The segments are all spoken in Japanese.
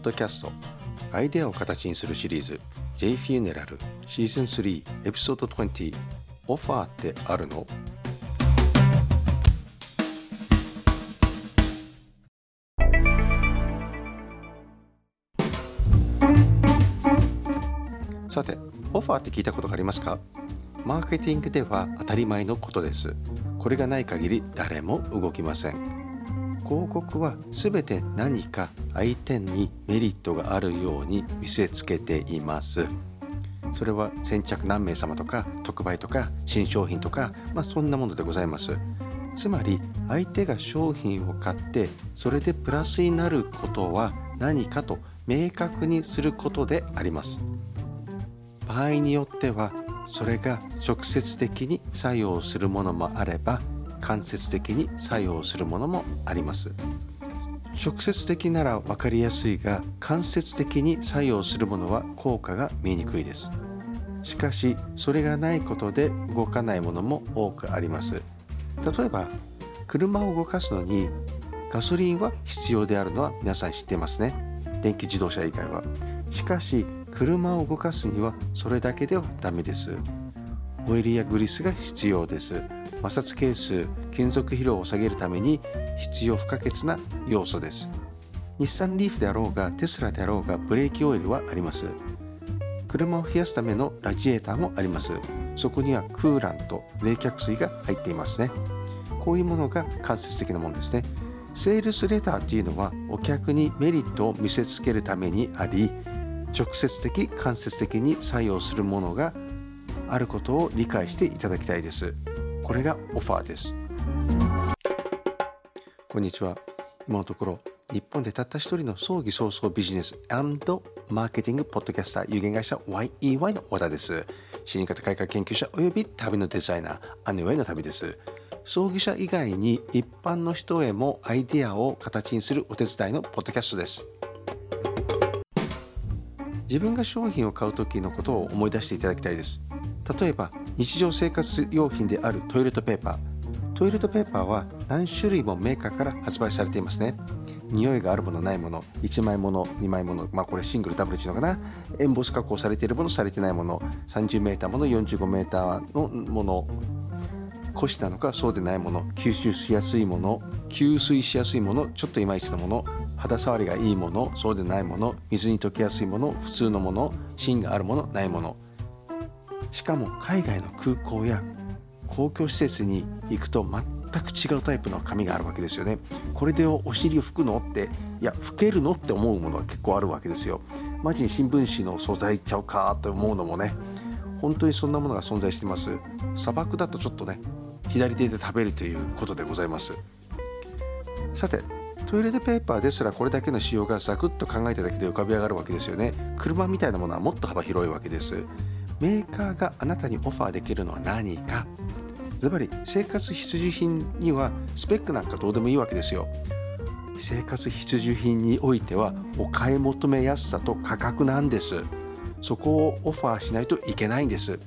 ッドキャストアイデアを形にするシリーズ J フューネラルシーズン3エピソード20オファーってあるの？さてオファーって聞いたことがありますか？マーケティングでは当たり前のことです。これがない限り誰も動きません。広告は全て何か相手にメリットがあるように見せつけています。それは先着何名様とか特売とか新商品とか、まあ、そんなものでございます。つまり相手が商品を買ってそれでプラスになることは何かと明確にすることであります。場合によってはそれが直接的に作用するものもあれば間接的に作用するものもあります。直接的なら分かりやすいが間接的に作用するものは効果が見えにくいです。しかしそれがないことで動かないものも多くあります。例えば車を動かすのにガソリンは必要であるのは皆さん知ってますね。電気自動車以外は。しかし車を動かすにはそれだけではダメです。オイルやグリスが必要です。摩擦係数金属疲労を下げるために必要不可欠な要素です。日産リーフであろうがテスラであろうがブレーキオイルはあります。車を冷やすためのラジエーターもあります。そこにはクーラント冷却水が入っていますね。こういうものが間接的なものですね。セールスレターというのはお客にメリットを見せつけるためにあり直接的間接的に作用するものがあることを理解していただきたいです。これがオファーです。こんにちは。今のところ、日本でたった一人の葬儀早々ビジネスマーケティングポッドキャスター有限会社 YEY の和田です。死に方改革研究者及び旅のデザイナー、アニウェイの旅です。葬儀者以外に一般の人へもアイデアを形にするお手伝いのポッドキャストです。自分が商品を買う時のことを思い出していただきたいです。例えば日常生活用品であるトイレットペーパー。トイレットペーパーは何種類もメーカーから発売されていますね。匂いがあるものないもの1枚もの2枚ものまあこれシングルダブルっていうのかな。エンボス加工されているものされてないもの。30m もの 45m のもの。古紙なのかそうでないもの。吸収しやすいもの。吸水しやすいもの。ちょっといまいちなもの。肌触りがいいもの。そうでないもの。水に溶けやすいもの。普通のもの。芯があるもの。ないもの。しかも海外の空港や公共施設に行くと全く違うタイプの紙があるわけですよね。これでお尻を拭くのっていや拭けるのって思うものは結構あるわけですよ。マジに新聞紙の素材ちゃうかと思うのもね本当にそんなものが存在しています。砂漠だとちょっとね左手で食べるということでございます。さてトイレットペーパーですらこれだけの仕様がザクッと考えただけで浮かび上がるわけですよね。車みたいなものはもっと幅広いわけです。メーカーがあなたにオファーできるのは何か。ズバリ生活必需品にはスペックなんかどうでもいいわけですよ。生活必需品においてはお買い求めやすさと価格なんです。そこをオファーしないといけないんです。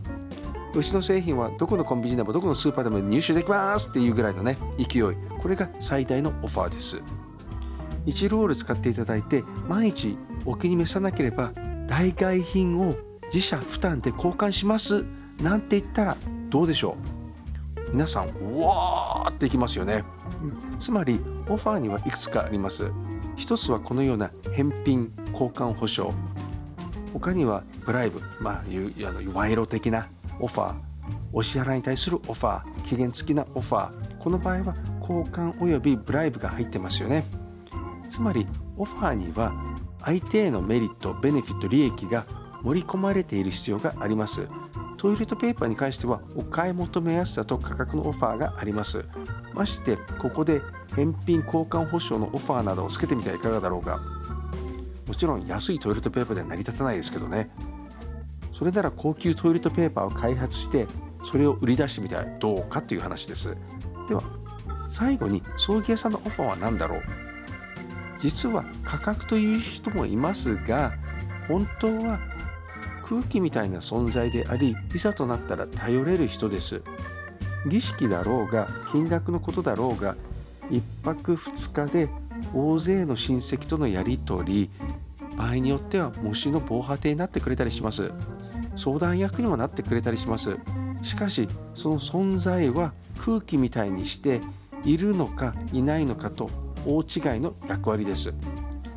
うちの製品はどこのコンビニでもどこのスーパーでも入手できますっていうぐらいのね勢い。これが最大のオファーです。1ロール使っていただいて毎日お気に召さなければ代替品を自社負担で交換します。なんて言ったらどうでしょう。皆さんうわーっていきますよね。つまりオファーにはいくつかあります。一つはこのような返品交換保証。他にはブライブまあいうあの賄賂的なオファー。お支払いに対するオファー。期限付きなオファー。この場合は交換およびブライブが入ってますよね。つまりオファーには相手へのメリットベネフィット利益が盛り込まれている必要があります。トイレットペーパーに関してはお買い求めやすさと価格のオファーがあります。ましてここで返品交換保証のオファーなどをつけてみてはいかがだろうか。もちろん安いトイレットペーパーでは成り立たないですけどね。それなら高級トイレットペーパーを開発してそれを売り出してみたらどうかという話です。では最後に葬儀屋さんのオファーは何だろう。実は価格という人もいますが本当は空気みたいな存在でありいざとなったら頼れる人です。儀式だろうが金額のことだろうが1泊2日で大勢の親戚とのやり取り場合によっては模試の防波堤になってくれたりします。相談役にもなってくれたりします。しかしその存在は空気みたいにしているのかいないのかと大違いの役割です。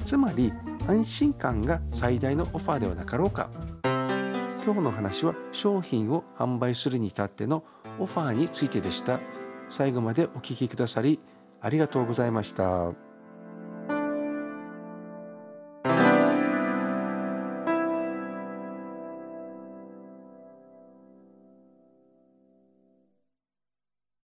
つまり安心感が最大のオファーではなかろうか。今日の話は商品を販売するに至ってのオファーについてでした最後までお聴きくださりありがとうございました。